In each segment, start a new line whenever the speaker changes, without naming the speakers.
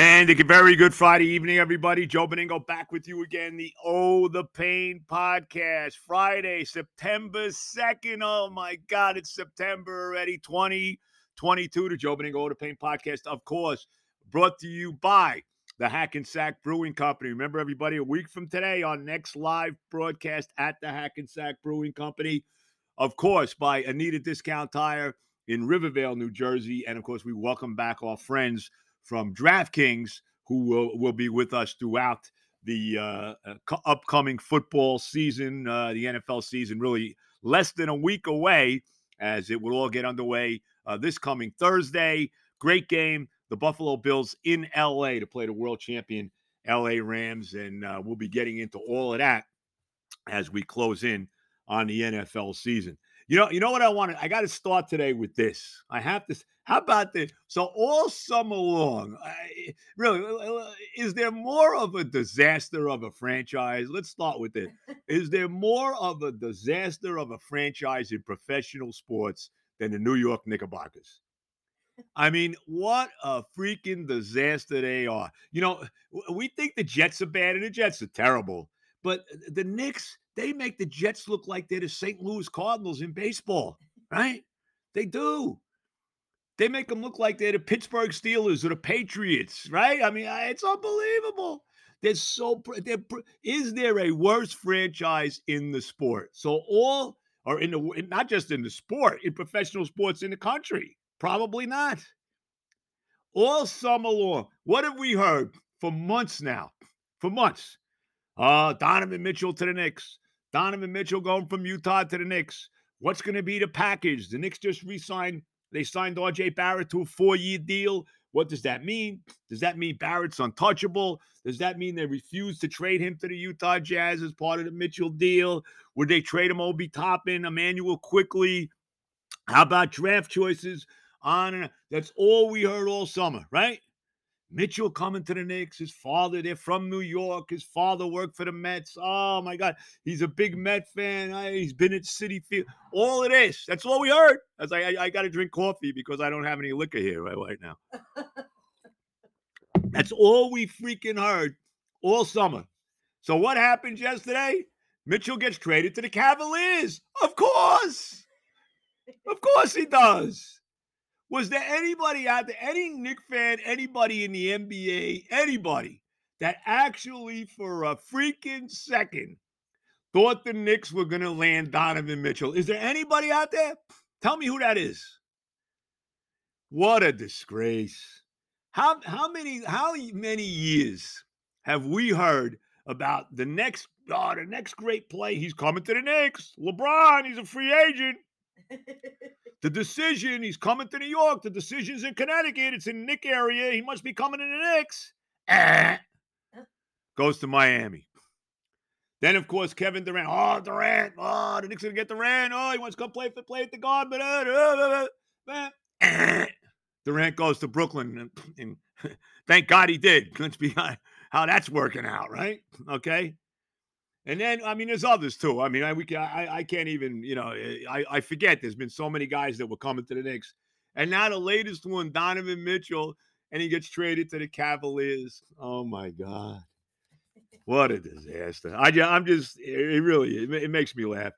And a very good Friday evening, everybody. Joe Benigno back with you again. The Oh the Pain podcast. Friday, September 2nd. Oh my God, it's September already. 2022 to Joe Benigno Oh the Pain podcast, of course, brought to you by the Hackensack Brewing Company. Remember, everybody, a week from today, our next live broadcast at the Hackensack Brewing Company, of course, by Anita Discount Tire in Rivervale, New Jersey. And of course, we welcome back our friends from DraftKings who will, will be with us throughout the uh, uh, upcoming football season, uh, the NFL season, really less than a week away as it will all get underway uh, this coming Thursday. Great game. The Buffalo Bills in LA to play the world champion LA Rams. And uh, we'll be getting into all of that as we close in on the NFL season. You know, you know what I wanted? I got to start today with this. I have to. How about this? So all summer long, I, really, uh, uh, uh, is there more of a disaster of a franchise? Let's start with this. Is there more of a disaster of a franchise in professional sports than the New York Knickerbockers? I mean, what a freaking disaster they are. You know, we think the Jets are bad and the Jets are terrible, but uh, the Knicks, they make the Jets look like they're the St. Louis Cardinals in baseball, right? They do. They make them look like they're the Pittsburgh Steelers or the Patriots, right? I mean, it's unbelievable. They're so. They're, is there a worse franchise in the sport? So all, or in the not just in the sport, in professional sports in the country, probably not. All summer long, what have we heard for months now? For months, uh, Donovan Mitchell to the Knicks. Donovan Mitchell going from Utah to the Knicks. What's going to be the package? The Knicks just re-signed. They signed RJ Barrett to a four-year deal. What does that mean? Does that mean Barrett's untouchable? Does that mean they refuse to trade him to the Utah Jazz as part of the Mitchell deal? Would they trade him Obi Toppin, Immanuel Quickley? How about draft choices? On and on. That's all we heard all summer, right? Mitchell coming to the Knicks. His father, they're from New York. His father worked for the Mets. Oh my God, he's a big Met fan. He's been at Citi Field. All of this. That's all we heard. I was like, I, I got to drink coffee because I don't have any liquor here right, right now. That's all we freaking heard all summer. So what happened yesterday? Mitchell gets traded to the Cavaliers. Of course. Of course he does. Was there anybody out there, any Knick fan, anybody in the NBA, anybody that actually for a freaking second thought the Knicks were going to land Donovan Mitchell? Is there anybody out there? Tell me who that is. What a disgrace. How how many how many years have we heard about the next oh, the next great play? He's coming to the Knicks. LeBron, he's a free agent. The decision, he's coming to New York. The decision's in Connecticut. It's in Nick area. He must be coming to the Knicks. Eh. Goes to Miami. Then, of course, Kevin Durant. Oh, Durant. Oh, the Knicks gonna get Durant. Oh, he wants to come play for play at the guard, but uh, uh, uh, uh, eh. Durant goes to Brooklyn, and, and thank God he did. Let's be how that's working out, right? Okay. And then, I mean, there's others too. I mean, I we I, I can't even, you know, eh, eh, I, I forget. There's been so many guys that were coming to the Knicks, and now the latest one, Donovan Mitchell, and he gets traded to the Cavaliers. Oh my God, what a disaster! I, I'm just, it it really, it, it makes me laugh.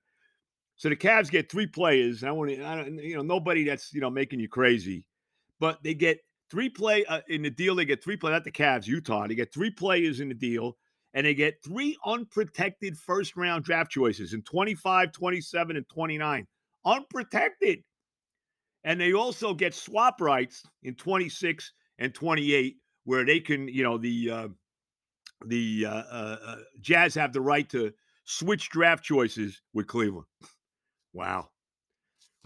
So the Cavs get three players. I want to, I don't, you know, nobody that's you know making you crazy, but they get three play uh, in the deal. They get three play, not the Cavs, Utah. They get three players in the deal, and they get three unprotected first round draft choices in 25, 27, and 29. Unprotected. And they also get swap rights in 26 and 28, where they can, you know, the uh, the uh, uh, uh, Jazz have the right to switch draft choices with Cleveland. Wow.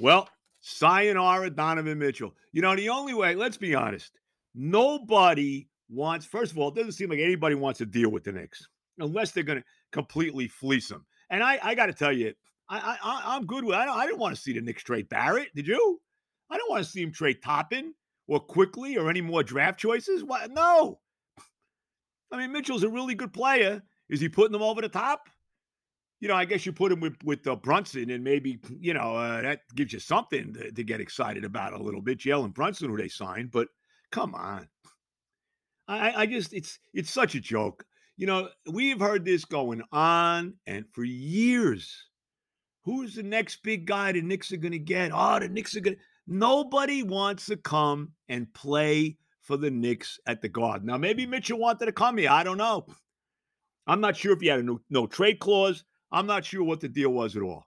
Well, sayonara, Donovan Mitchell. You know, the only way, let's be honest, nobody wants, first of all, it doesn't seem like anybody wants to deal with the Knicks unless they're going to completely fleece them. And I, I got to tell you, I, I, I'm good with. I, don't, I didn't want to see the Knicks trade Barrett. Did you? I don't want to see him trade Toppin or Quickley or any more draft choices. What? No. I mean, Mitchell's a really good player. Is he putting them over the top? You know, I guess you put him with with uh, Brunson, and maybe you know uh, that gives you something to, to, get excited about a little bit. Jalen Brunson, who they signed, but come on, I, I just it's it's such a joke. You know, we've heard this going on and for years. Who's the next big guy the Knicks are going to get? Oh, the Knicks are going to. Nobody wants to come and play for the Knicks at the Garden. Now, maybe Mitchell wanted to come here. I don't know. I'm not sure if he had a no, no trade clause. I'm not sure what the deal was at all.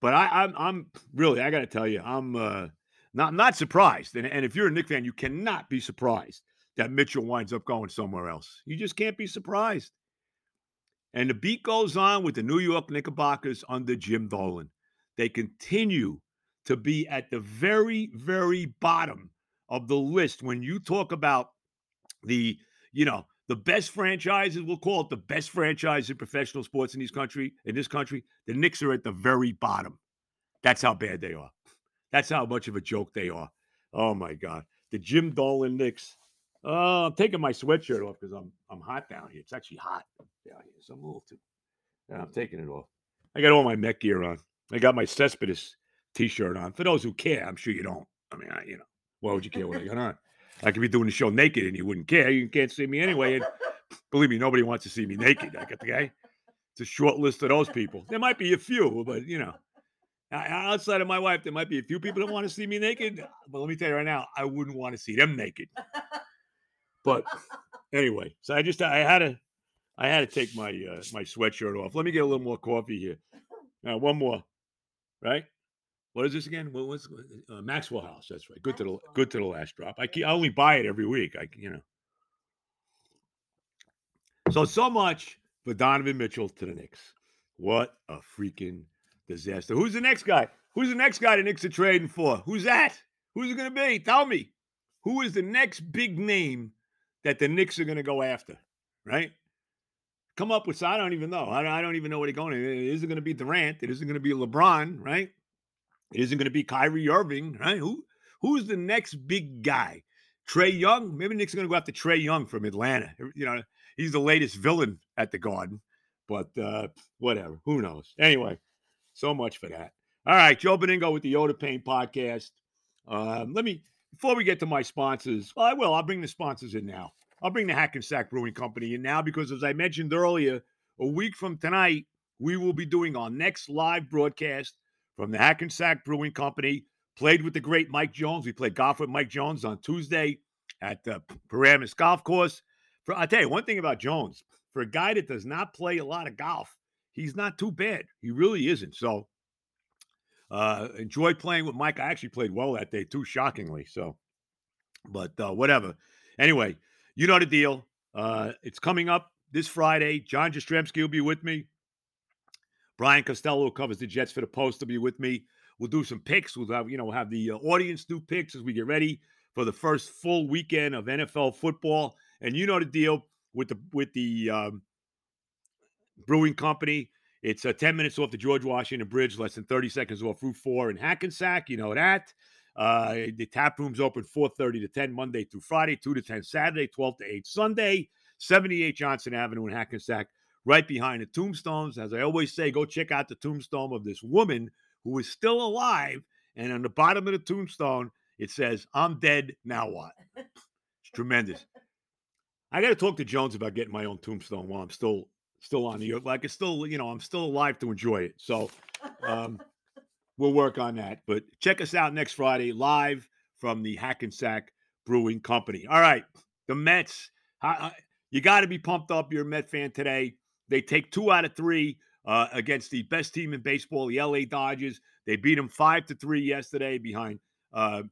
But I, am I'm, I'm really, I got to tell you, I'm uh, not not surprised. And, and if you're a Knicks fan, you cannot be surprised that Mitchell winds up going somewhere else. You just can't be surprised. And the beat goes on with the New York Knickerbockers under Jim Dolan. They continue to be at the very, very bottom of the list when you talk about the, you know, the best franchises, we'll call it the best franchise in professional sports in this country, in this country, the Knicks are at the very bottom. That's how bad they are. That's how much of a joke they are. Oh my God. The Jim Dolan Knicks. Oh, I'm taking my sweatshirt off because I'm I'm hot down here. It's actually hot down here, so I'm a little too. Yeah, I'm taking it off. I got all my mech gear on. I got my Cespedes t-shirt on. For those who care, I'm sure you don't. I mean, I, you know, why would you care what I got on? I could be doing the show naked and you wouldn't care. You can't see me anyway. And believe me, nobody wants to see me naked. I got the guy. It's a short list of those people. There might be a few, but you know, outside of my wife, there might be a few people that want to see me naked. But let me tell you right now, I wouldn't want to see them naked. But anyway, so I just I had to I had to take my uh, my sweatshirt off. Let me get a little more coffee here. Now, one more, right? What is this again? What was uh, Maxwell House? That's right. Good Maxwell. to the good to the last drop. I, keep, I only buy it every week. I you know. So so much for Donovan Mitchell to the Knicks. What a freaking disaster! Who's the next guy? Who's the next guy the Knicks are trading for? Who's that? Who's it going to be? Tell me. Who is the next big name that the Knicks are going to go after? Right? Come up with. so I don't even know. I, don't even know what they're going. To, it isn't going to be Durant. It isn't going to be LeBron. Right? It isn't going to be Kyrie Irving, right? Who who's the next big guy? Trae Young? Maybe Knicks are going to go after Trae Young from Atlanta. You know, he's the latest villain at the Garden, but uh, whatever. Who knows? Anyway, so much for that. All right, Joe Benigno with the Yoda Pain podcast. Um, let me before we get to my sponsors. Well, I will. I'll bring the sponsors in now. I'll bring the Hackensack Brewing Company in now because, as I mentioned earlier, a week from tonight, we will be doing our next live broadcast from the Hackensack Brewing Company. Played with the great Mike Jones. We played golf with Mike Jones on Tuesday at the Paramus Golf Course. For I tell you one thing about Jones, for a guy that does not play a lot of golf, he's not too bad. He really isn't. So uh enjoyed playing with Mike. I actually played well that day too, shockingly. So, but uh, whatever. Anyway, you know the deal. Uh, it's coming up this Friday. John Jastremski will be with me. Brian Costello, covers the Jets for the Post, will be with me. We'll do some picks. We'll have, you know, have the uh, audience do picks as we get ready for the first full weekend of NFL football. And you know the deal with the with the um, brewing company. It's uh, 10 minutes off the George Washington Bridge, less than 30 seconds off Route 4 in Hackensack. You know that. Uh, the tap room's open 4.30 to 10 Monday through Friday, 2 to 10 Saturday, 12 to 8 Sunday, 78 Johnson Avenue in Hackensack right behind the tombstones. As I always say, go check out the tombstone of this woman who is still alive. And on the bottom of the tombstone, it says, I'm dead. Now what? It's tremendous. I got to talk to Jones about getting my own tombstone while I'm still still on the like it's still you know I'm still alive to enjoy it. So um, we'll work on that. But check us out next Friday live from the Hackensack Brewing Company. All right, the Mets. You got to be pumped up. You're a Met fan today. They take two out of three uh, against the best team in baseball, the LA Dodgers. They beat them five to three yesterday behind uh,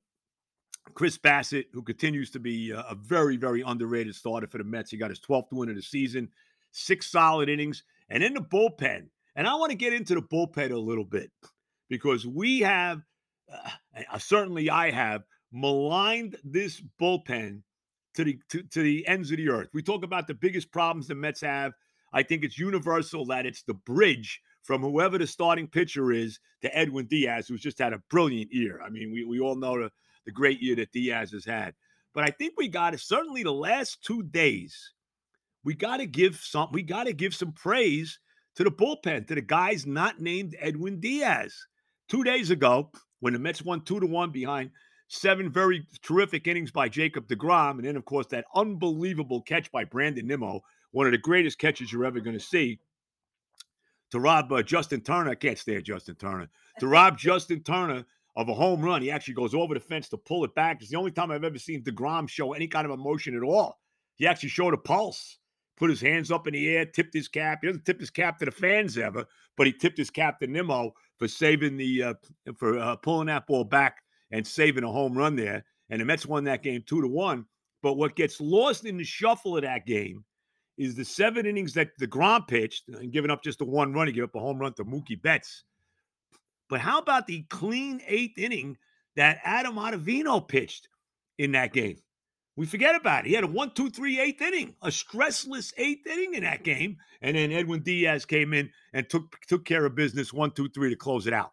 Chris Bassitt, who continues to be a, a very, very underrated starter for the Mets. He got his 12th win of the season, six solid innings, and in the bullpen. And I want to get into the bullpen a little bit because we have, uh, certainly I have, maligned this bullpen to the to, to the ends of the earth. We talk about the biggest problems the Mets have. I think it's universal that it's the bridge from whoever the starting pitcher is to Edwin Diaz, who's just had a brilliant year. I mean, we, we all know the, the great year that Diaz has had. But I think we got it. certainly the last two days, we got to give some we got to give some praise to the bullpen, to the guys not named Edwin Diaz. Two days ago, when the Mets won two to one behind seven very terrific innings by Jacob DeGrom, and then, of course, that unbelievable catch by Brandon Nimmo, one of the greatest catches you're ever going to see. To rob uh, Justin Turner, I can't stand Justin Turner. To rob Justin Turner of a home run, he actually goes over the fence to pull it back. It's the only time I've ever seen DeGrom show any kind of emotion at all. He actually showed a pulse, put his hands up in the air, tipped his cap. He doesn't tip his cap to the fans ever, but he tipped his cap to Nimmo for saving the uh, for uh, pulling that ball back and saving a home run there. And the Mets won that game two to one. But what gets lost in the shuffle of that game is the seven innings that DeGrom pitched and giving up just the one run. He gave up a home run to Mookie Betts. But how about the clean eighth inning that Adam Ottavino pitched in that game? We forget about it. He had a one, two, three, eighth inning, a stressless eighth inning in that game. And then Edwin Diaz came in and took took care of business one, two, three to close it out.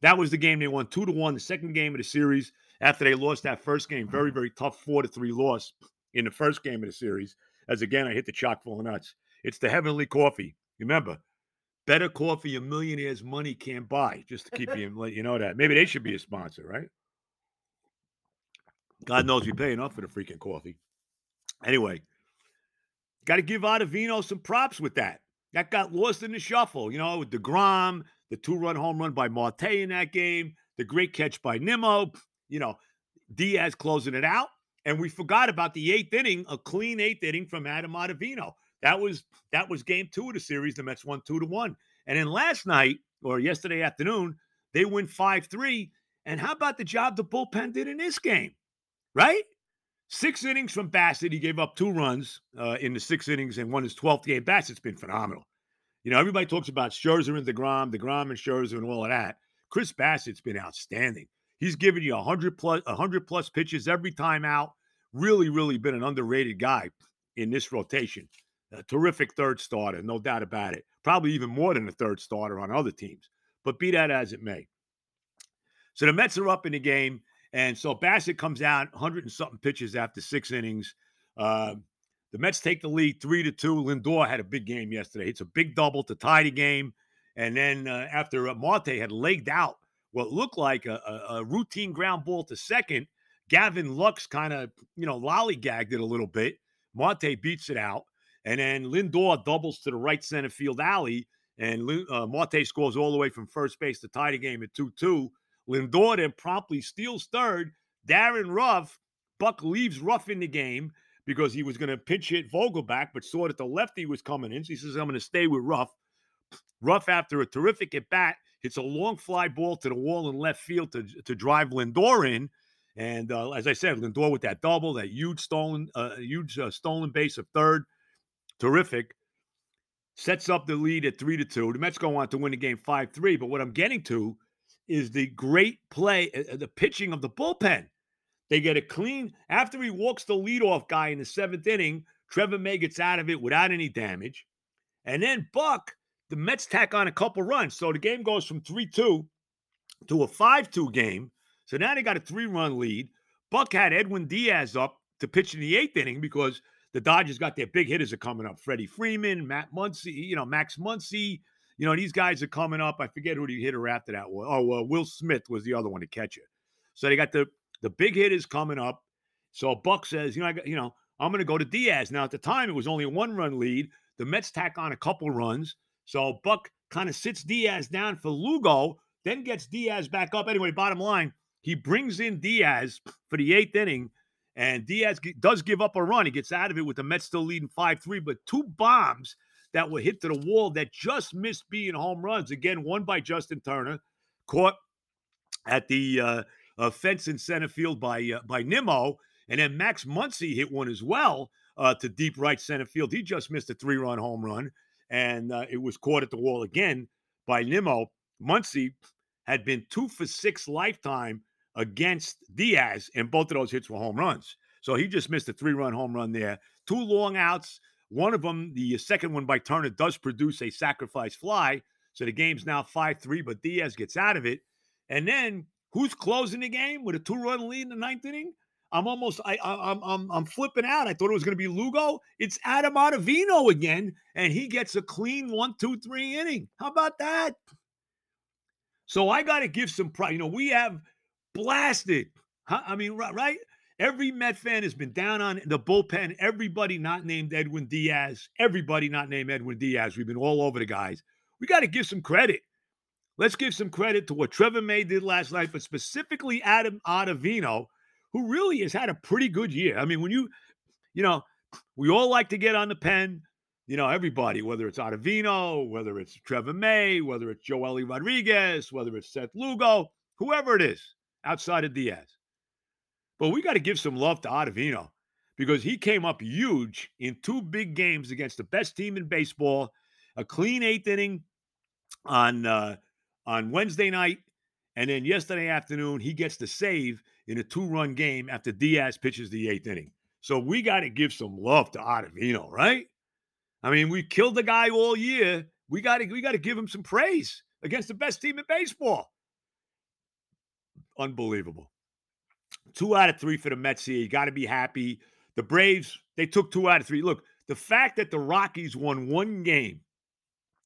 That was the game they won two to one, the second game of the series after they lost that first game. Very, very tough four to three loss in the first game of the series. As again, I hit the chock full of nuts. It's the heavenly coffee. Remember, better coffee a millionaire's money can't buy. Just to keep you let you know that. Maybe they should be a sponsor, right? God knows we pay enough for the freaking coffee. Anyway, got to give Ottavino some props with that. That got lost in the shuffle, you know, with DeGrom, the two run home run by Marte in that game, the great catch by Nimmo, you know, Diaz closing it out. And we forgot about the eighth inning, a clean eighth inning from Adam Ottavino. That was that was game two of the series. The Mets won two to one. And then last night or yesterday afternoon, they win five three. And how about the job the bullpen did in this game? Right? Six innings from Bassitt. He gave up two runs uh, in the six innings and won his 12th game. Bassitt's been phenomenal. You know, everybody talks about Scherzer and DeGrom, DeGrom and Scherzer and all of that. Chris Bassitt's been outstanding. He's given you 100 plus, 100 plus pitches every time out. Really, really been an underrated guy in this rotation. A terrific third starter, no doubt about it. Probably even more than a third starter on other teams. But be that as it may. So the Mets are up in the game. And so Bassitt comes out 100 and something pitches after six innings. Uh, the Mets take the lead three to two. Lindor had a big game yesterday. It's a big double to tie the game. And then uh, after uh, Marte had legged out what looked like a, a, a routine ground ball to second, Gavin Lux kind of, you know, lollygagged it a little bit. Marte beats it out. And then Lindor doubles to the right center field alley. And uh, Marte scores all the way from first base to tie the game at 2 2. Lindor then promptly steals third. Darin Ruf, Buck leaves Ruf in the game because he was going to pinch hit Vogelbach, but saw that the lefty was coming in. So he says, I'm going to stay with Ruf. Ruf, after a terrific at bat, hits a long fly ball to the wall in left field to, to drive Lindor in. And uh, as I said, Lindor with that double, that huge stolen, uh, huge uh, stolen base of third, terrific. Sets up the lead at three to two. The Mets go on to win the game five three. But what I'm getting to is the great play, uh, uh, the pitching of the bullpen. They get a clean after he walks the leadoff guy in the seventh inning. Trevor May gets out of it without any damage. And then Buck, the Mets tack on a couple runs. So the game goes from 3 2 to a 5 2 game. So now they got a three run lead. Buck had Edwin Diaz up to pitch in the eighth inning because the Dodgers got their big hitters are coming up. Freddie Freeman, Matt Muncy, you know, Max Muncy, you know, these guys are coming up. I forget who the hitter after that was. Oh, Will Smith was the other one to catch it. So they got the the big hitters coming up. So Buck says, you know, I got, you know, I'm going to go to Diaz. Now at the time it was only a one run lead. The Mets tack on a couple runs. So Buck kind of sits Diaz down for Lugo, then gets Diaz back up. Anyway, bottom line, he brings in Diaz for the eighth inning, and Diaz does give up a run. He gets out of it with the Mets still leading 5 3, but two bombs that were hit to the wall that just missed being home runs. Again, one by Justin Turner, caught at the uh, uh, fence in center field by uh, by Nimmo, and then Max Muncy hit one as well uh, to deep right center field. He just missed a three run home run, and uh, it was caught at the wall again by Nimmo. Muncy had been two for six lifetime against Diaz, and both of those hits were home runs. So he just missed a three run home run there. Two long outs. One of them, the uh, second one by Turner, does produce a sacrifice fly. So the game's now 5 3, but Diaz gets out of it. And then who's closing the game with a two run lead in the ninth inning? I'm almost I, I am I'm I'm flipping out. I thought it was going to be Lugo. It's Adam Ottavino again, and he gets a clean one, two, three inning. How about that? So I got to give some pride. You know, we have blasted. Huh? I mean, right? Every Met fan has been down on the bullpen. Everybody not named Edwin Diaz. Everybody not named Edwin Diaz. We've been all over the guys. We got to give some credit. Let's give some credit to what Trevor May did last night, but specifically Adam Ottavino, who really has had a pretty good year. I mean, when you, you know, we all like to get on the pen. You know, everybody, whether it's Ottavino, whether it's Trevor May, whether it's Joely Rodriguez, whether it's Seth Lugo, whoever it is outside of Diaz. But we got to give some love to Ottavino because he came up huge in two big games against the best team in baseball, a clean eighth inning on uh, on Wednesday night, and then yesterday afternoon he gets the save in a two-run game after Diaz pitches the eighth inning. So we got to give some love to Ottavino, right? I mean, we killed the guy all year. We got to we got to give him some praise against the best team in baseball. Unbelievable. Two out of three for the Mets here. You got to be happy. The Braves, they took two out of three. Look, the fact that the Rockies won one game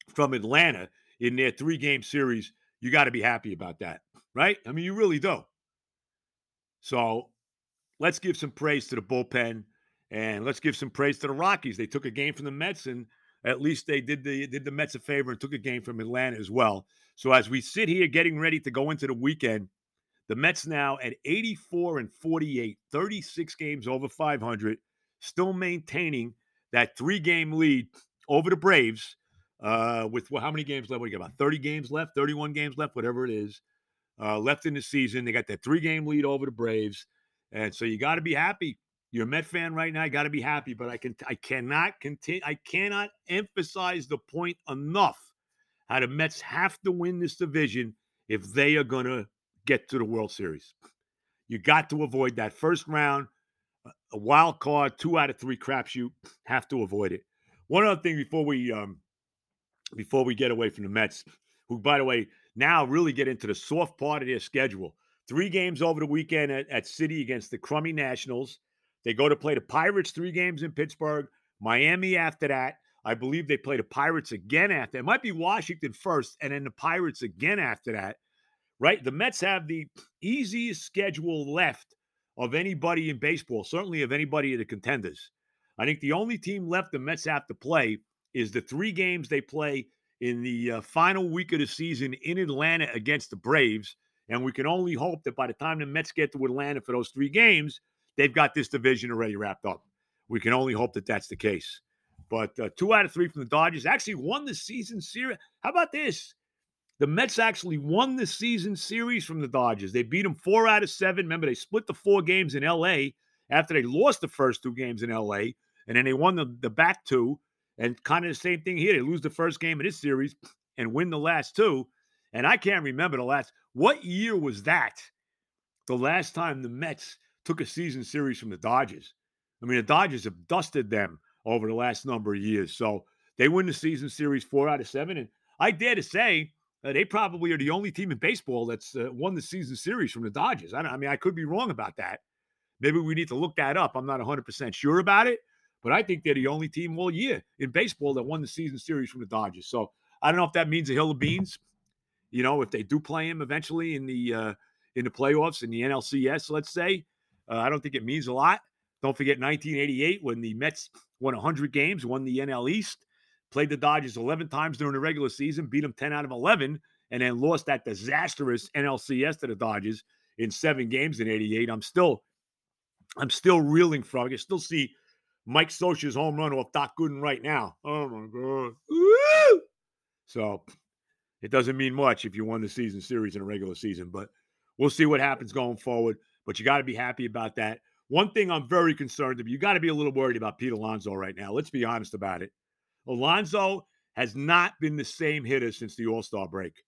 from Atlanta in their three game series, you got to be happy about that, right? I mean, you really do. So let's give some praise to the bullpen and let's give some praise to the Rockies. They took a game from the Mets and at least they did the did the Mets a favor and took a game from Atlanta as well. So as we sit here getting ready to go into the weekend, the Mets now at 84 and 48, 36 games over 500, still maintaining that three game lead over the Braves. Uh, with well, how many games left? We got about 30 games left, 31 games left, whatever it is, uh, left in the season. They got that three game lead over the Braves. And so you got to be happy. You're a Met fan right now. I got to be happy, but I can I cannot continue. I cannot emphasize the point enough how the Mets have to win this division if they are going to get to the World Series. You got to avoid that first round, a wild card, two out of three crapshoot. Have to avoid it. One other thing before we um, before we get away from the Mets, who by the way now really get into the soft part of their schedule. Three games over the weekend at, at Citi against the crummy Nationals. They go to play the Pirates three games in Pittsburgh, Miami after that. I believe they play the Pirates again after. It might be Washington first, and then the Pirates again after that right? The Mets have the easiest schedule left of anybody in baseball, certainly of anybody of the contenders. I think the only team left the Mets have to play is the three games they play in the uh, final week of the season in Atlanta against the Braves. And we can only hope that by the time the Mets get to Atlanta for those three games, they've got this division already wrapped up. We can only hope that that's the case. But uh, two out of three from the Dodgers actually won the season series. How about this? The Mets actually won the season series from the Dodgers. They beat them four out of seven. Remember, they split the four games in LA after they lost the first two games in LA, and then they won the, the back two. And kind of the same thing here. They lose the first game of this series and win the last two. And I can't remember the last. What year was that? The last time the Mets took a season series from the Dodgers. I mean, the Dodgers have dusted them over the last number of years. So they win the season series four out of seven. And I dare to say uh, they probably are the only team in baseball that's uh, won the season series from the Dodgers. I, I, mean, I could be wrong about that. Maybe we need to look that up. I'm not 100% sure about it, but I think they're the only team all year in baseball that won the season series from the Dodgers. So I don't know if that means a hill of beans. You know, if they do play him eventually in the uh, in the playoffs in the NLCS, let's say, uh, I don't think it means a lot. Don't forget 1988 when the Mets won 100 games, won the NL East played the Dodgers 11 times during the regular season, beat them 10 out of 11, and then lost that disastrous NLCS to the Dodgers in seven games in 88. I'm still, I'm still reeling from. I can still see Mike Scioscia's home run off Doc Gooden right now. Oh my god! So it doesn't mean much if you won the season series in a regular season, but we'll see what happens going forward. But you got to be happy about that. One thing I'm very concerned about, you got to be a little worried about Pete Alonso right now. Let's be honest about it. Alonso has not been the same hitter since the All Star break.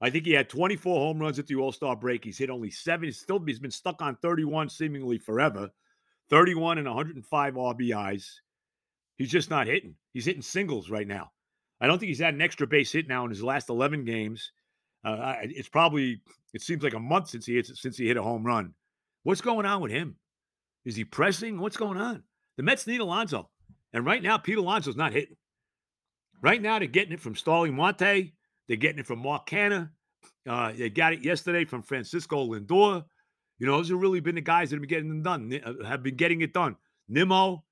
I think he had 24 home runs at the All Star break. He's hit only seven. He's still he's been stuck on 31 seemingly forever. 31 and 105 RBIs. He's just not hitting. He's hitting singles right now. I don't think he's had an extra base hit now in his last 11 games. Uh, it's probably it seems like a month since he hit since he hit a home run. What's going on with him? Is he pressing? What's going on? The Mets need Alonso, and right now Pete Alonso's not hitting. Right now they're getting it from Starling Marte. They're getting it from Mark Canha. Uh, they got it yesterday from Francisco Lindor. You know, those have really been the guys that have been getting it done, uh, have been getting it done. Nimmo,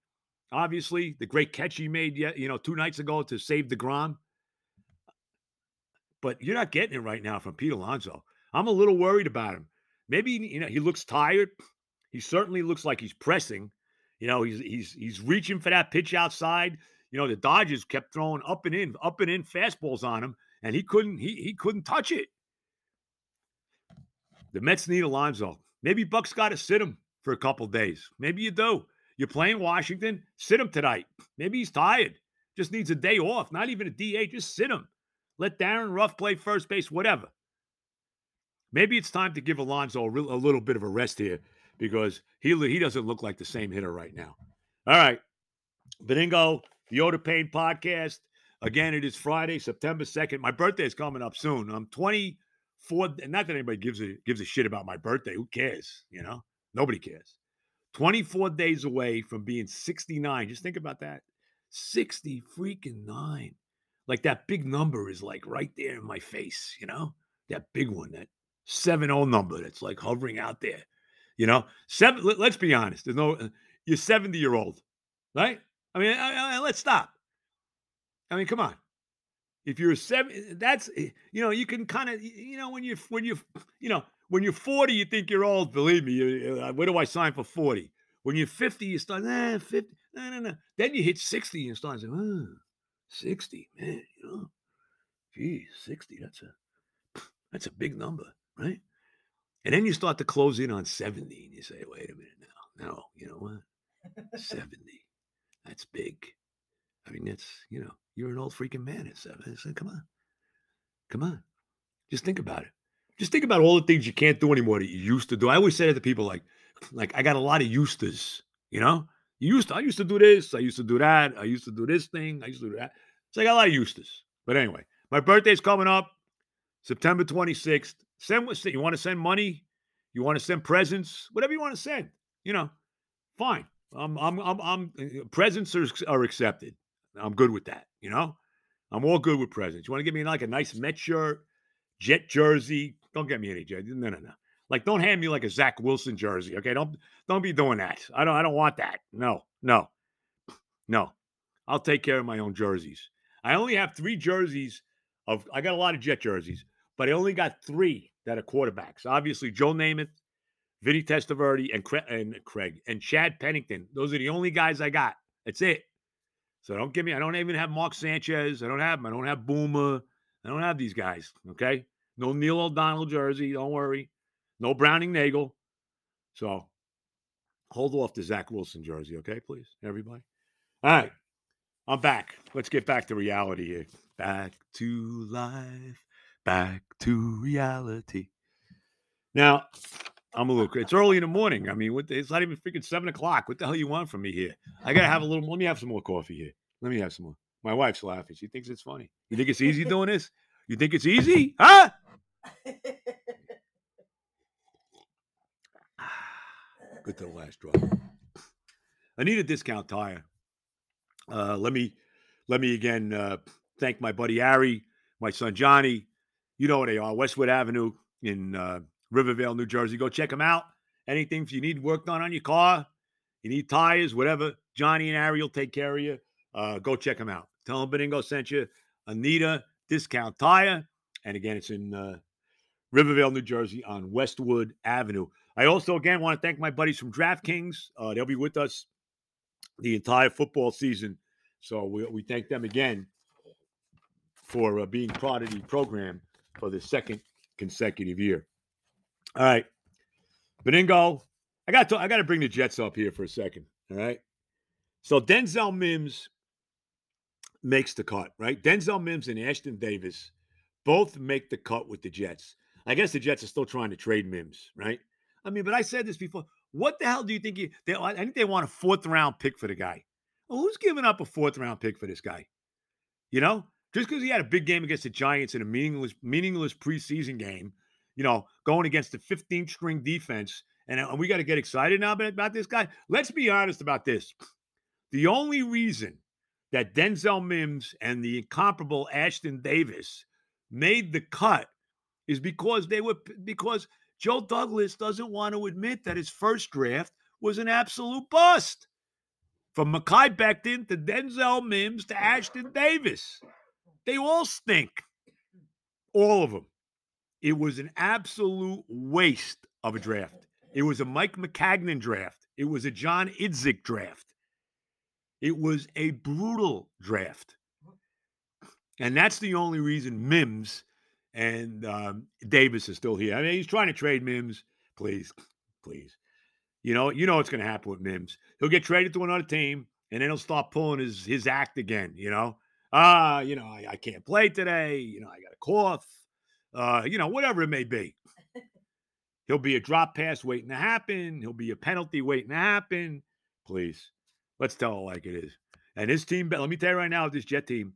obviously, the great catch he made, you know, two nights ago to save deGrom. But you're not getting it right now from Pete Alonso. I'm a little worried about him. Maybe you know he looks tired. He certainly looks like he's pressing. You know, he's he's he's reaching for that pitch outside. You know, the Dodgers kept throwing up and in, up and in fastballs on him, and he couldn't he he couldn't touch it. The Mets need Alonso. Maybe Buck's got to sit him for a couple days. Maybe you do. You're playing Washington, sit him tonight. Maybe he's tired. Just needs a day off, not even a DA. Just sit him. Let Darin Ruf play first base, whatever. Maybe it's time to give Alonso a, real, a little bit of a rest here because he, he doesn't look like the same hitter right now. All right. Benigno, the Oda Pain podcast. Again, it is Friday, September 2nd. My birthday is coming up soon. I'm 20 four not that anybody gives a gives a shit about my birthday. Who cares? You know, nobody cares. 24 days away from being 69. Just think about that. 60 freaking nine. Like that big number is like right there in my face, you know? That big one, that 7-0 number that's like hovering out there. You know, seven. Let, us be honest. There's no. Uh, you're 70 year old, right? I mean, I, I, let's stop. I mean, come on if you're seven that's eh, you know you can kind of you know when you when you you know when you're 40 you think you're old believe me uh, where do i sign for 40 when you're 50 you start eh, 50 no no no then you hit 60 and you start saying oh, 60 man you know geez 60 that's a that's a big number right and then you start to close in on 70 and you say wait a minute now no you know what 70 that's big I mean, that's, you know, you're an old freaking man at 70. I said, come on. Come on. Just think about it. Just think about all the things you can't do anymore that you used to do. I always say that to people like, like I got a lot of used to's, you know? You used to, I used to do this, I used to do that, I used to do this thing, I used to do that. So I got a lot of used to's. But anyway, my birthday's coming up, September 26th. Send what you want to send money, you want to send presents, whatever you want to send, you know, fine. I'm, I'm, I'm, I'm uh, presents are, are accepted. I'm good with that. You know, I'm all good with presents. You want to give me like a nice Met shirt, Jet jersey? Don't get me any Jet. No, no, no. Like, don't hand me like a Zach Wilson jersey. Okay, don't don't be doing that. I don't I don't want that. No, no, no. I'll take care of my own jerseys. I only have three jerseys of. I got a lot of Jet jerseys, but I only got three that are quarterbacks. Obviously, Joe Namath, Vinny Testaverde, and Craig, and Craig and Chad Pennington. Those are the only guys I got. That's it. So don't give me, I don't even have Mark Sanchez. I don't have him. I don't have Boomer. I don't have these guys. Okay. No Neil O'Donnell jersey. Don't worry. No Browning Nagle. So hold off the Zach Wilson jersey. Okay, please, everybody. All right. I'm back. Let's get back to reality here. Back to life. Back to reality. Now, I'm a little. It's early in the morning. I mean, it's not even freaking seven o'clock. What the hell you want from me here? I gotta have a little. Let me have some more coffee here. Let me have some more. My wife's laughing. She thinks it's funny. You think it's easy doing this? You think it's easy? Huh? Good to the last drop. I need a discount tire. Uh, let me let me again uh, thank my buddy Harry, my son Johnny. You know where they are, Westwood Avenue in uh, Rivervale, New Jersey. Go check them out. Anything you need work done on your car, you need tires, whatever. Johnny and Ari will take care of you. Uh, go check them out. Tell them Benigno sent you. Anita Discount Tire. And again, it's in uh, Rivervale, New Jersey on Westwood Avenue. I also, again, want to thank my buddies from DraftKings. Uh, they'll be with us the entire football season. So we, we thank them again for uh, being part of the program for the second consecutive year. All right. Benigno, I got to I got to bring the Jets up here for a second. All right. So Denzel Mims makes the cut, right? Denzel Mims and Ashtyn Davis both make the cut with the Jets. I guess the Jets are still trying to trade Mims, right? I mean, but I said this before. What the hell do you think? They, I think they want a fourth round pick for the guy. Well, who's giving up a fourth round pick for this guy? You know, just because he had a big game against the Giants in a meaningless, meaningless preseason game, you know, going against the 15th string defense, and, uh, and we got to get excited now about, this guy. Let's be honest about this. The only reason that Denzel Mims and the incomparable Ashtyn Davis made the cut is because they were because Joe Douglas doesn't want to admit that his first draft was an absolute bust. From Mekhi Becton to Denzel Mims to Ashtyn Davis. They all stink. All of them. It was an absolute waste of a draft. It was a Mike Maccagnan draft. It was a John Idzik draft. It was a brutal draft. And that's the only reason Mims and um, Davis is still here. I mean, he's trying to trade Mims. Please, please. You know, you know what's going to happen with Mims. He'll get traded to another team, and then he'll start pulling his his act again. You know, ah, uh, you know, I, I, can't play today. You know, I got a cough. Uh, you know, whatever it may be. He'll be a drop pass waiting to happen. He'll be a penalty waiting to happen. Please, let's tell it like it is. And this team, let me tell you right now, this Jet team,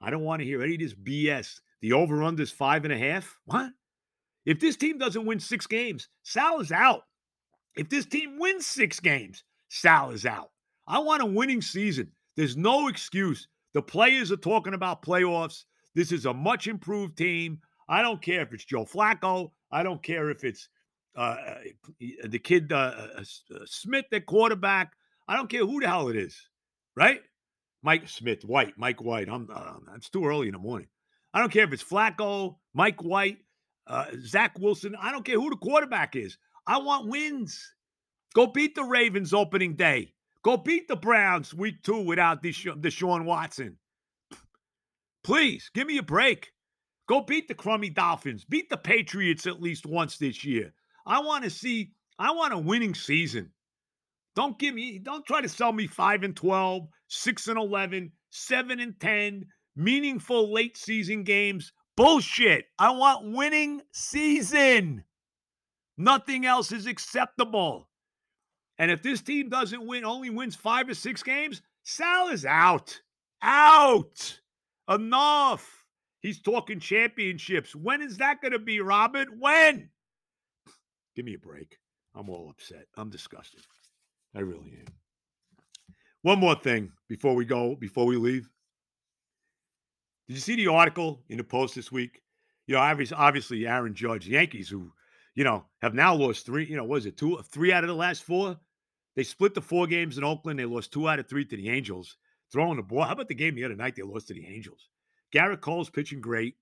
I don't want to hear any of this BS. The over under is five and a half. What? If this team doesn't win six games, Sal is out. If this team wins six games, Sal is out. I want a winning season. There's no excuse. The players are talking about playoffs. This is a much improved team. I don't care if it's Joe Flacco. I don't care if it's uh, uh the kid uh, uh, uh, Smith, the quarterback. I don't care who the hell it is, right? Mike Smith, White, Mike White. I'm. Uh, it's too early in the morning. I don't care if it's Flacco, Mike White, Zach Wilson. I don't care who the quarterback is. I want wins. Go beat the Ravens opening day. Go beat the Browns week two without Desha- Deshaun Watson. Please give me a break. Go beat the crummy Dolphins. Beat the Patriots at least once this year. I want to see, I want a winning season. Don't give me, don't try to sell me 5 and 12, 6 and 11, 7 and 10, meaningful late season games. Bullshit. I want winning season. Nothing else is acceptable. And if this team doesn't win, only wins five or six games, Sal is out. Out. Enough. He's talking championships. When is that going to be, Robert? When? Give me a break. I'm all upset. I'm disgusted. I really am. One more thing before we go, before we leave. Did you see the article in the Post this week? You know, obviously Aaron Judge, Yankees, who you know, have now lost three, you know, was it two, three out of the last four? They split the four games in Oakland. They lost two out of three to the Angels. Throwing the ball. How about the game the other night? They lost to the Angels. Gerrit Cole's pitching great.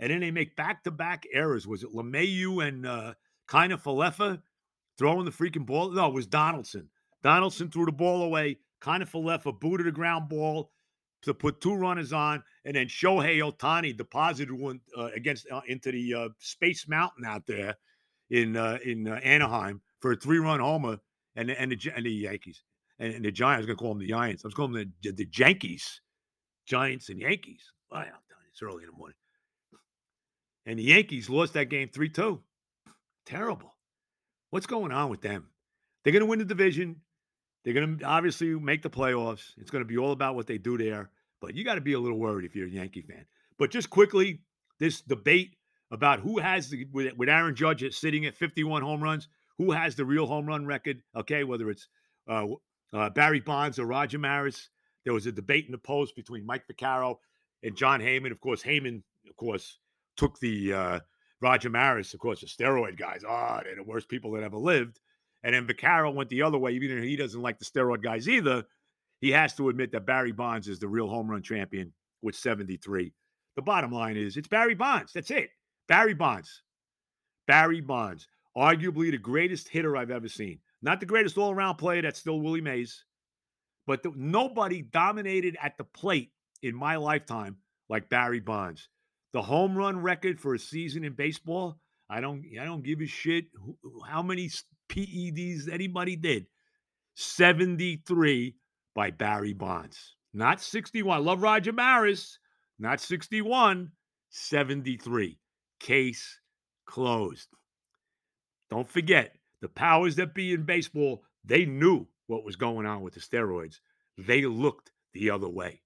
And then they make back to back errors. Was it LeMahieu and uh, Kiner-Falefa throwing the freaking ball? No, it was Donaldson. Donaldson threw the ball away. Kiner-Falefa booted a ground ball to put two runners on, and then Shohei Ohtani deposited one uh, against uh, into the uh, Space Mountain out there in uh, in uh, Anaheim for a three run homer, and and the and the Yankees and, and the Giants. I was going to call them the Giants. I was calling them the, the Yankees, Giants and Yankees. Wow, it's early in the morning. And the Yankees lost that game three two. Terrible. What's going on with them? They're going to win the division. They're going to obviously make the playoffs. It's going to be all about what they do there. But you got to be a little worried if you're a Yankee fan. But just quickly, this debate about who has the with Aaron Judge sitting at 51 home runs, who has the real home run record? Okay, whether it's uh, uh, Barry Bonds or Roger Maris. There was a debate in the post between Mike Vaccaro and Jon Heyman. Of course, Heyman, of course, took the uh, Roger Maris, of course, the steroid guys. Ah, oh, they're the worst people that ever lived. And then Vaccaro went the other way, even he doesn't like the steroid guys either. He has to admit that Barry Bonds is the real home run champion with 73. The bottom line is it's Barry Bonds. That's it. Barry Bonds. Barry Bonds, arguably the greatest hitter I've ever seen. Not the greatest all around player, that's still Willie Mays, but the, nobody dominated at the plate in my lifetime like Barry Bonds. The home run record for a season in baseball, I don't I don't give a shit how many PEDs anybody did. 73 by Barry Bonds. Not 61. I love Roger Maris. Not 61. 73. Case closed. Don't forget, the powers that be in baseball, they knew what was going on with the steroids. They looked the other way.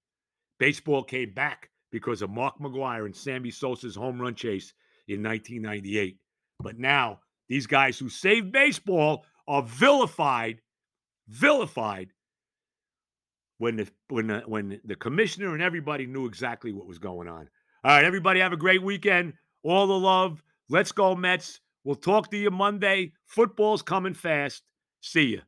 Baseball came back because of Mark McGwire and Sammy Sosa's home run chase in 1998. But now, these guys who saved baseball are vilified, vilified when the when the, when the commissioner and everybody knew exactly what was going on. All right, everybody have a great weekend. All the love. Let's go Mets. We'll talk to you Monday. Football's coming fast. See you.